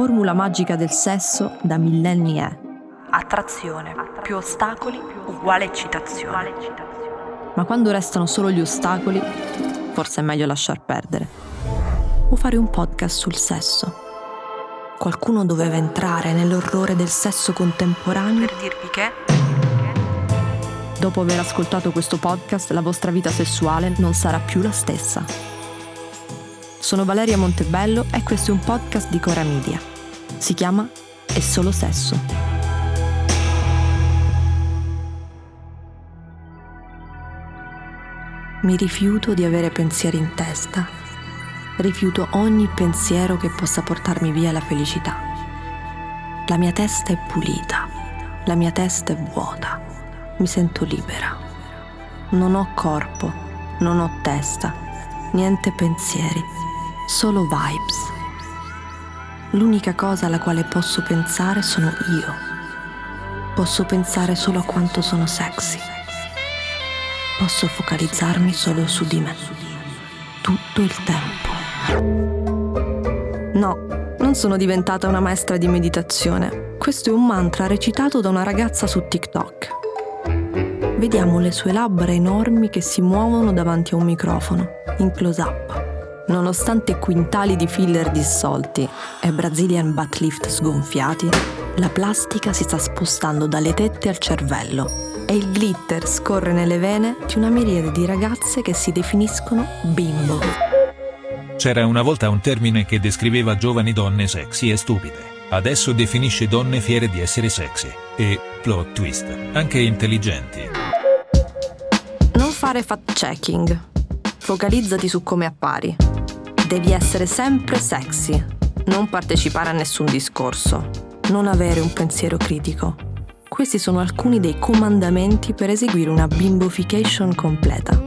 formula magica del sesso da millenni è attrazione più ostacoli uguale eccitazione. Ma quando restano solo gli ostacoli, forse è meglio lasciar perdere. O fare un podcast sul sesso. Qualcuno doveva entrare nell'orrore del sesso contemporaneo per dirvi che dopo aver ascoltato questo podcast la vostra vita sessuale non sarà più la stessa. Sono Valeria Montebello e questo è un podcast di Cora Media. Si chiama È solo sesso. Mi rifiuto di avere pensieri in testa. Rifiuto ogni pensiero che possa portarmi via la felicità. La mia testa è pulita, la mia testa è vuota mi sento libera. Non ho corpo, non ho testa, niente pensieri, solo vibes. L'unica cosa alla quale posso pensare sono io. Posso pensare solo a quanto sono sexy. Posso focalizzarmi solo su di me. Tutto il tempo. No, non sono diventata una maestra di meditazione. Questo è un mantra recitato da una ragazza su TikTok vediamo le sue labbra enormi che si muovono davanti a un microfono, in close-up. Nonostante quintali di filler dissolti e Brazilian butt lift sgonfiati, la plastica si sta spostando dalle tette al cervello e il glitter scorre nelle vene di una miriade di ragazze che si definiscono bimbo. C'era una volta un termine che descriveva giovani donne sexy e stupide. Adesso definisce donne fiere di essere sexy e, plot twist, anche intelligenti fare fact-checking. Focalizzati su come appari. Devi essere sempre sexy, non partecipare a nessun discorso, non avere un pensiero critico. Questi sono alcuni dei comandamenti per eseguire una bimbofication completa.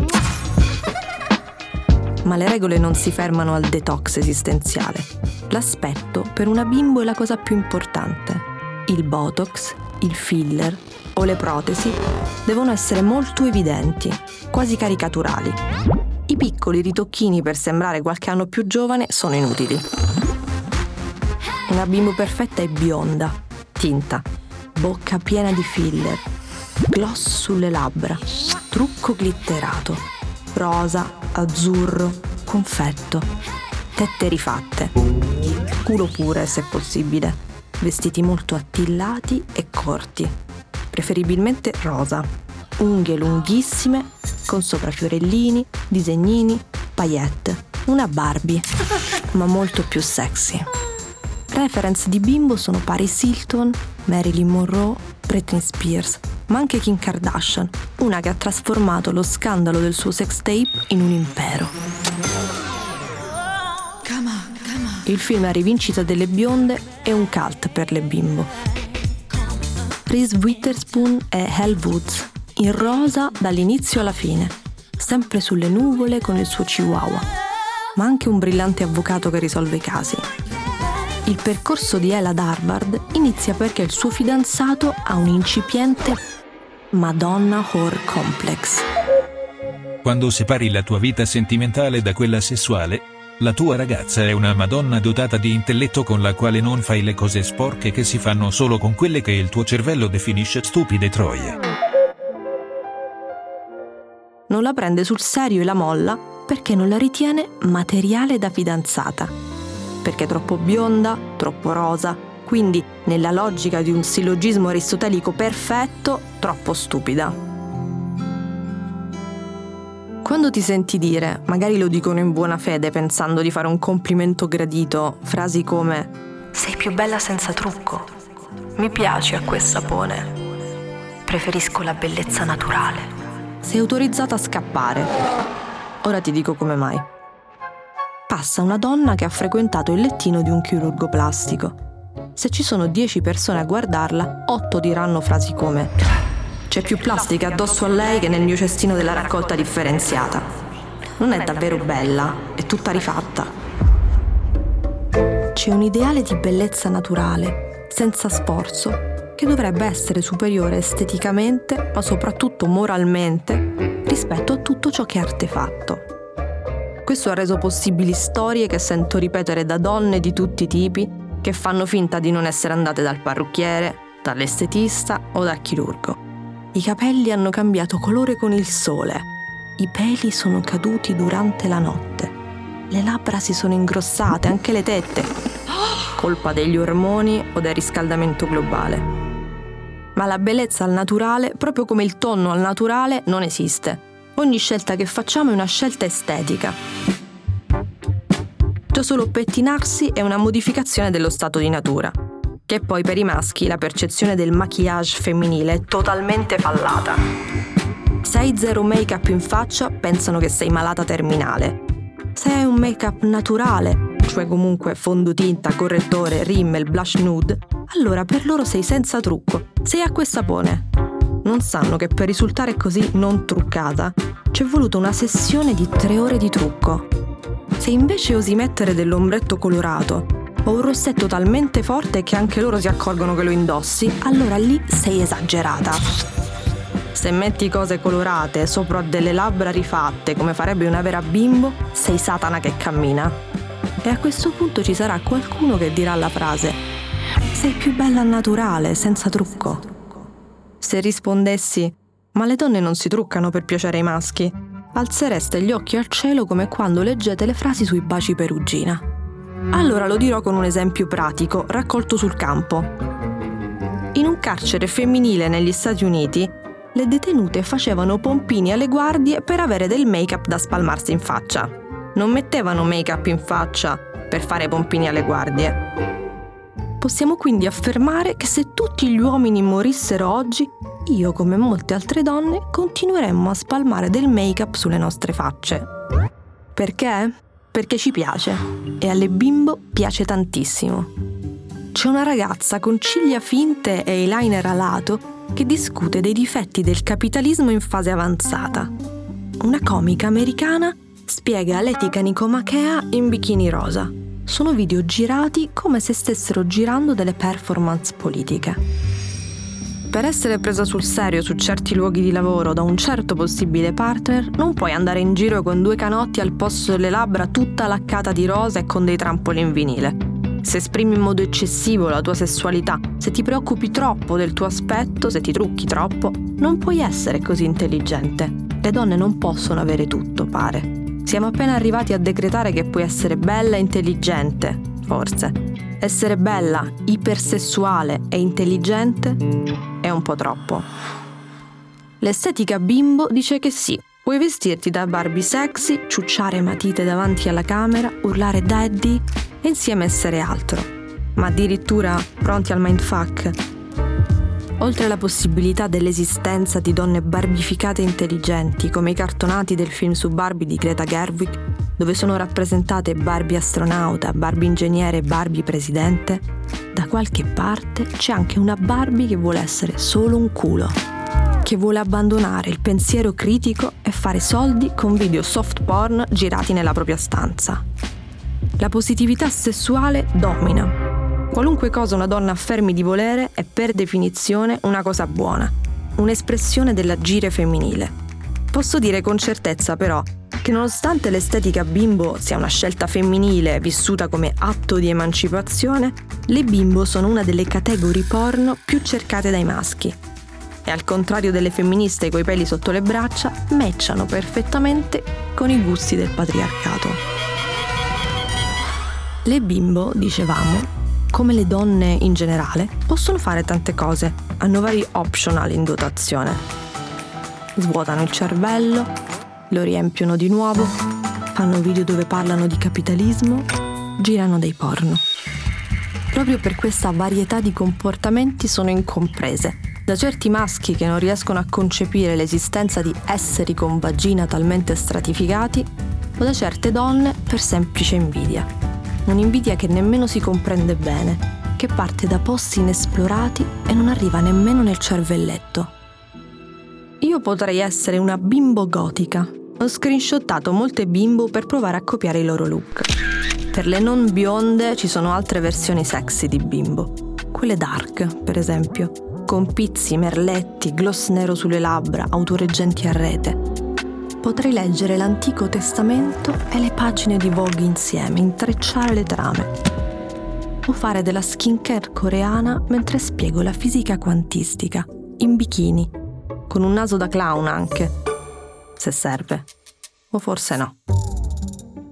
Ma le regole non si fermano al detox esistenziale. L'aspetto per una bimbo è la cosa più importante. Il botox, il filler, o le protesi devono essere molto evidenti, quasi caricaturali. I piccoli ritocchini per sembrare qualche anno più giovane sono inutili. Una bimbo perfetta è bionda, tinta, bocca piena di filler, gloss sulle labbra, trucco glitterato, rosa, azzurro, confetto, tette rifatte, culo pure se possibile, vestiti molto attillati e corti preferibilmente rosa, unghie lunghissime con sopra fiorellini, disegnini, paillette, una Barbie, ma molto più sexy. Reference di bimbo sono Paris Hilton, Marilyn Monroe, Britney Spears, ma anche Kim Kardashian, una che ha trasformato lo scandalo del suo sex tape in un impero. Il film La rivincita delle bionde è un cult per le bimbo. Reese Witherspoon e Hell Woods, in rosa dall'inizio alla fine, sempre sulle nuvole con il suo chihuahua, ma anche un brillante avvocato che risolve i casi. Il percorso di Ella ad Harvard inizia perché il suo fidanzato ha un incipiente Madonna Horror Complex. Quando separi la tua vita sentimentale da quella sessuale, la tua ragazza è una madonna dotata di intelletto con la quale non fai le cose sporche che si fanno solo con quelle che il tuo cervello definisce stupide troie. Non la prende sul serio e la molla perché non la ritiene materiale da fidanzata. Perché è troppo bionda, troppo rosa, quindi nella logica di un sillogismo aristotelico perfetto, troppo stupida. Quando ti senti dire, magari lo dicono in buona fede pensando di fare un complimento gradito, frasi come Sei più bella senza trucco. Mi piace a quel sapone. Preferisco la bellezza naturale. Sei autorizzata a scappare. Ora ti dico come mai. Passa una donna che ha frequentato il lettino di un chirurgo plastico. Se ci sono 10 persone a guardarla, 8 diranno frasi come c'è più plastica addosso a lei che nel mio cestino della raccolta differenziata. Non è davvero bella, è tutta rifatta. C'è un ideale di bellezza naturale, senza sforzo, che dovrebbe essere superiore esteticamente, ma soprattutto moralmente, rispetto a tutto ciò che è artefatto. Questo ha reso possibili storie che sento ripetere da donne di tutti i tipi che fanno finta di non essere andate dal parrucchiere, dall'estetista o dal chirurgo. I capelli hanno cambiato colore con il sole, i peli sono caduti durante la notte, le labbra si sono ingrossate, anche le tette, colpa degli ormoni o del riscaldamento globale. Ma la bellezza al naturale, proprio come il tonno al naturale, non esiste. Ogni scelta che facciamo è una scelta estetica. Già solo pettinarsi è una modificazione dello stato di natura. Che poi per i maschi la percezione del maquillage femminile è totalmente fallata. Se hai zero make-up in faccia, pensano che sei malata terminale. Se hai un make-up naturale, cioè comunque fondotinta, correttore, rimmel, blush nude, allora per loro sei senza trucco, sei acqua e sapone. Non sanno che per risultare così non truccata ci è voluta una sessione di tre ore di trucco. Se invece osi mettere dell'ombretto colorato o un rossetto talmente forte che anche loro si accorgono che lo indossi, allora lì sei esagerata. Se metti cose colorate sopra delle labbra rifatte come farebbe una vera bimbo, sei Satana che cammina. E a questo punto ci sarà qualcuno che dirà la frase sei più bella naturale, senza trucco. Se rispondessi, ma le donne non si truccano per piacere ai maschi, alzereste gli occhi al cielo come quando leggete le frasi sui baci perugina. Allora lo dirò con un esempio pratico, raccolto sul campo. In un carcere femminile negli Stati Uniti, le detenute facevano pompini alle guardie per avere del make-up da spalmarsi in faccia. Non mettevano make-up in faccia per fare pompini alle guardie. Possiamo quindi affermare che se tutti gli uomini morissero oggi, io come molte altre donne continueremmo a spalmare del make-up sulle nostre facce. Perché? Perché ci piace e alle bimbo piace tantissimo. C'è una ragazza con ciglia finte e eyeliner alato che discute dei difetti del capitalismo in fase avanzata. Una comica americana spiega l'etica nicomachea in bikini rosa sono video girati come se stessero girando delle performance politiche. Per essere presa sul serio su certi luoghi di lavoro da un certo possibile partner, non puoi andare in giro con due canotti al posto delle labbra tutta laccata di rosa e con dei trampoli in vinile. Se esprimi in modo eccessivo la tua sessualità, se ti preoccupi troppo del tuo aspetto, se ti trucchi troppo, non puoi essere così intelligente. Le donne non possono avere tutto, pare. Siamo appena arrivati a decretare che puoi essere bella e intelligente, forse. Essere bella, ipersessuale e intelligente è un po' troppo. L'estetica bimbo dice che sì, puoi vestirti da Barbie sexy, ciucciare matite davanti alla camera, urlare daddy e insieme essere altro. Ma addirittura pronti al mindfuck Oltre alla possibilità dell'esistenza di donne barbificate e intelligenti, come i cartonati del film su Barbie di Greta Gerwig, dove sono rappresentate Barbie astronauta, Barbie ingegnere e Barbie presidente, da qualche parte c'è anche una Barbie che vuole essere solo un culo, che vuole abbandonare il pensiero critico e fare soldi con video soft porn girati nella propria stanza. La positività sessuale domina Qualunque cosa una donna affermi di volere è per definizione una cosa buona, un'espressione dell'agire femminile. Posso dire con certezza però che nonostante l'estetica bimbo sia una scelta femminile vissuta come atto di emancipazione, le bimbo sono una delle categorie porno più cercate dai maschi. E al contrario delle femministe coi peli sotto le braccia, matchano perfettamente con i gusti del patriarcato. Le bimbo, dicevamo, come le donne in generale, possono fare tante cose, hanno vari optional in dotazione. Svuotano il cervello, lo riempiono di nuovo, fanno video dove parlano di capitalismo, girano dei porno. Proprio per questa varietà di comportamenti sono incomprese da certi maschi che non riescono a concepire l'esistenza di esseri con vagina talmente stratificati o da certe donne per semplice invidia un'invidia che nemmeno si comprende bene, che parte da posti inesplorati e non arriva nemmeno nel cervelletto. Io potrei essere una bimbo gotica. Ho screenshottato molte bimbo per provare a copiare i loro look. Per le non bionde ci sono altre versioni sexy di bimbo. Quelle dark, per esempio, con pizzi, merletti, gloss nero sulle labbra, autoreggenti a rete potrei leggere l'Antico Testamento e le pagine di Vogue insieme, intrecciare le trame. o fare della skincare coreana mentre spiego la fisica quantistica, in bikini, con un naso da clown anche, se serve. O forse no.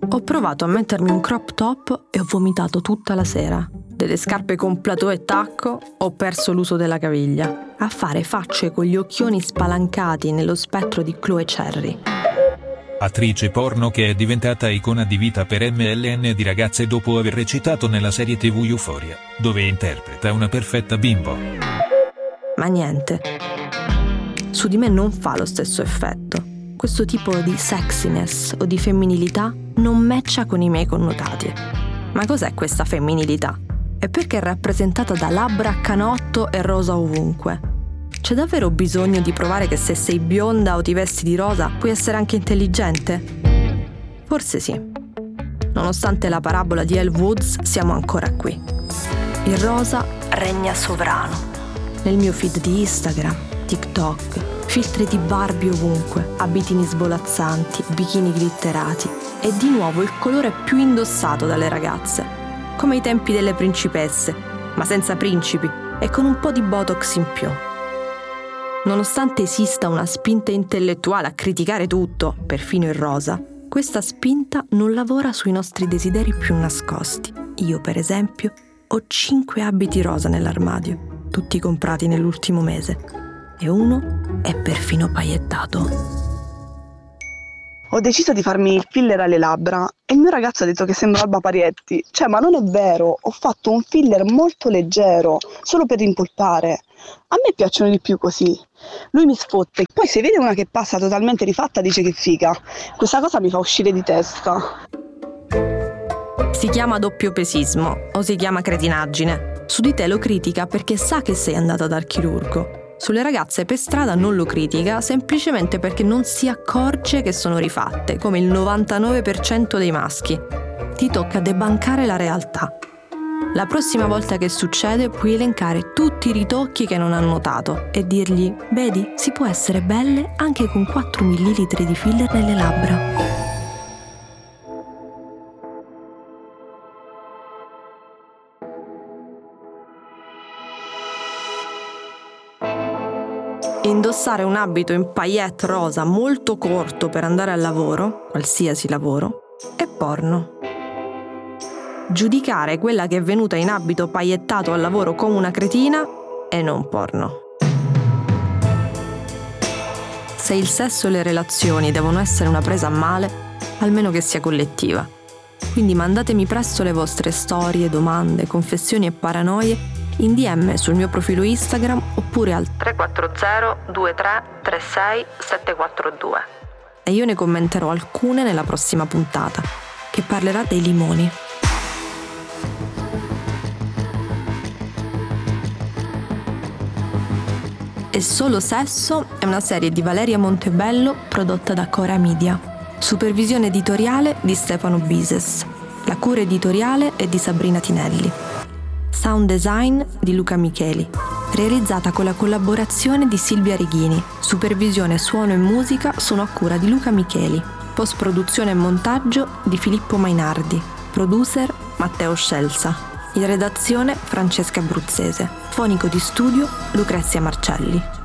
Ho provato a mettermi un crop top e ho vomitato tutta la sera. Delle scarpe con plateau e tacco ho perso l'uso della caviglia. A fare facce con gli occhioni spalancati nello spettro di Chloe Cherry attrice porno che è diventata icona di vita per MLN di ragazze dopo aver recitato nella serie tv Euphoria, dove interpreta una perfetta bimbo. Ma niente, su di me non fa lo stesso effetto. Questo tipo di sexiness o di femminilità non matcha con i miei connotati. Ma cos'è questa femminilità? È perché è rappresentata da labbra canotto e rosa ovunque c'è davvero bisogno di provare che se sei bionda o ti vesti di rosa puoi essere anche intelligente? Forse sì. Nonostante la parabola di Elle Woods, siamo ancora qui. Il rosa regna sovrano. Nel mio feed di Instagram, TikTok, filtri di Barbie ovunque, abitini svolazzanti, bikini glitterati e di nuovo il colore più indossato dalle ragazze, come ai tempi delle principesse, ma senza principi e con un po' di botox in più. Nonostante esista una spinta intellettuale a criticare tutto, perfino il rosa, questa spinta non lavora sui nostri desideri più nascosti. Io, per esempio, ho cinque abiti rosa nell'armadio, tutti comprati nell'ultimo mese, e uno è perfino paiettato ho deciso di farmi il filler alle labbra e il mio ragazzo ha detto che sembra Alba Parietti. Cioè, ma non è vero, ho fatto un filler molto leggero, solo per rimpolpare. A me piacciono di più così. Lui mi sfotte. Poi se vede una che passa totalmente rifatta dice che figa. Questa cosa mi fa uscire di testa. Si chiama doppiopesismo o si chiama cretinaggine. Su di te lo critica perché sa che sei andata dal chirurgo sulle ragazze per strada non lo critica semplicemente perché non si accorge che sono rifatte, come il 99% dei maschi. Ti tocca debancare la realtà. La prossima volta che succede puoi elencare tutti i ritocchi che non hanno notato e dirgli, vedi, si può essere belle anche con 4 ml di filler nelle labbra. Indossare un abito in paillette rosa molto corto per andare al lavoro, qualsiasi lavoro, è porno. Giudicare quella che è venuta in abito paillettato al lavoro come una cretina è non porno. Se il sesso e le relazioni devono essere una presa a male, almeno che sia collettiva. Quindi mandatemi presto le vostre storie, domande, confessioni e paranoie in DM sul mio profilo Instagram oppure al 340 23 36 742. E io ne commenterò alcune nella prossima puntata, che parlerà dei limoni. E Solo Sesso è una serie di Valeria Montebello prodotta da Cora Media. Supervisione editoriale di Stefano Bises. La cura editoriale è di Sabrina Tinelli. Sound design di Luca Micheli, realizzata con la collaborazione di Silvia Righini. Supervisione suono e musica sono a cura di Luca Micheli. Post produzione e montaggio di Filippo Mainardi. Producer Matteo Scelsa. In redazione Francesca Abruzzese. Fonico di studio Lucrezia Marcelli.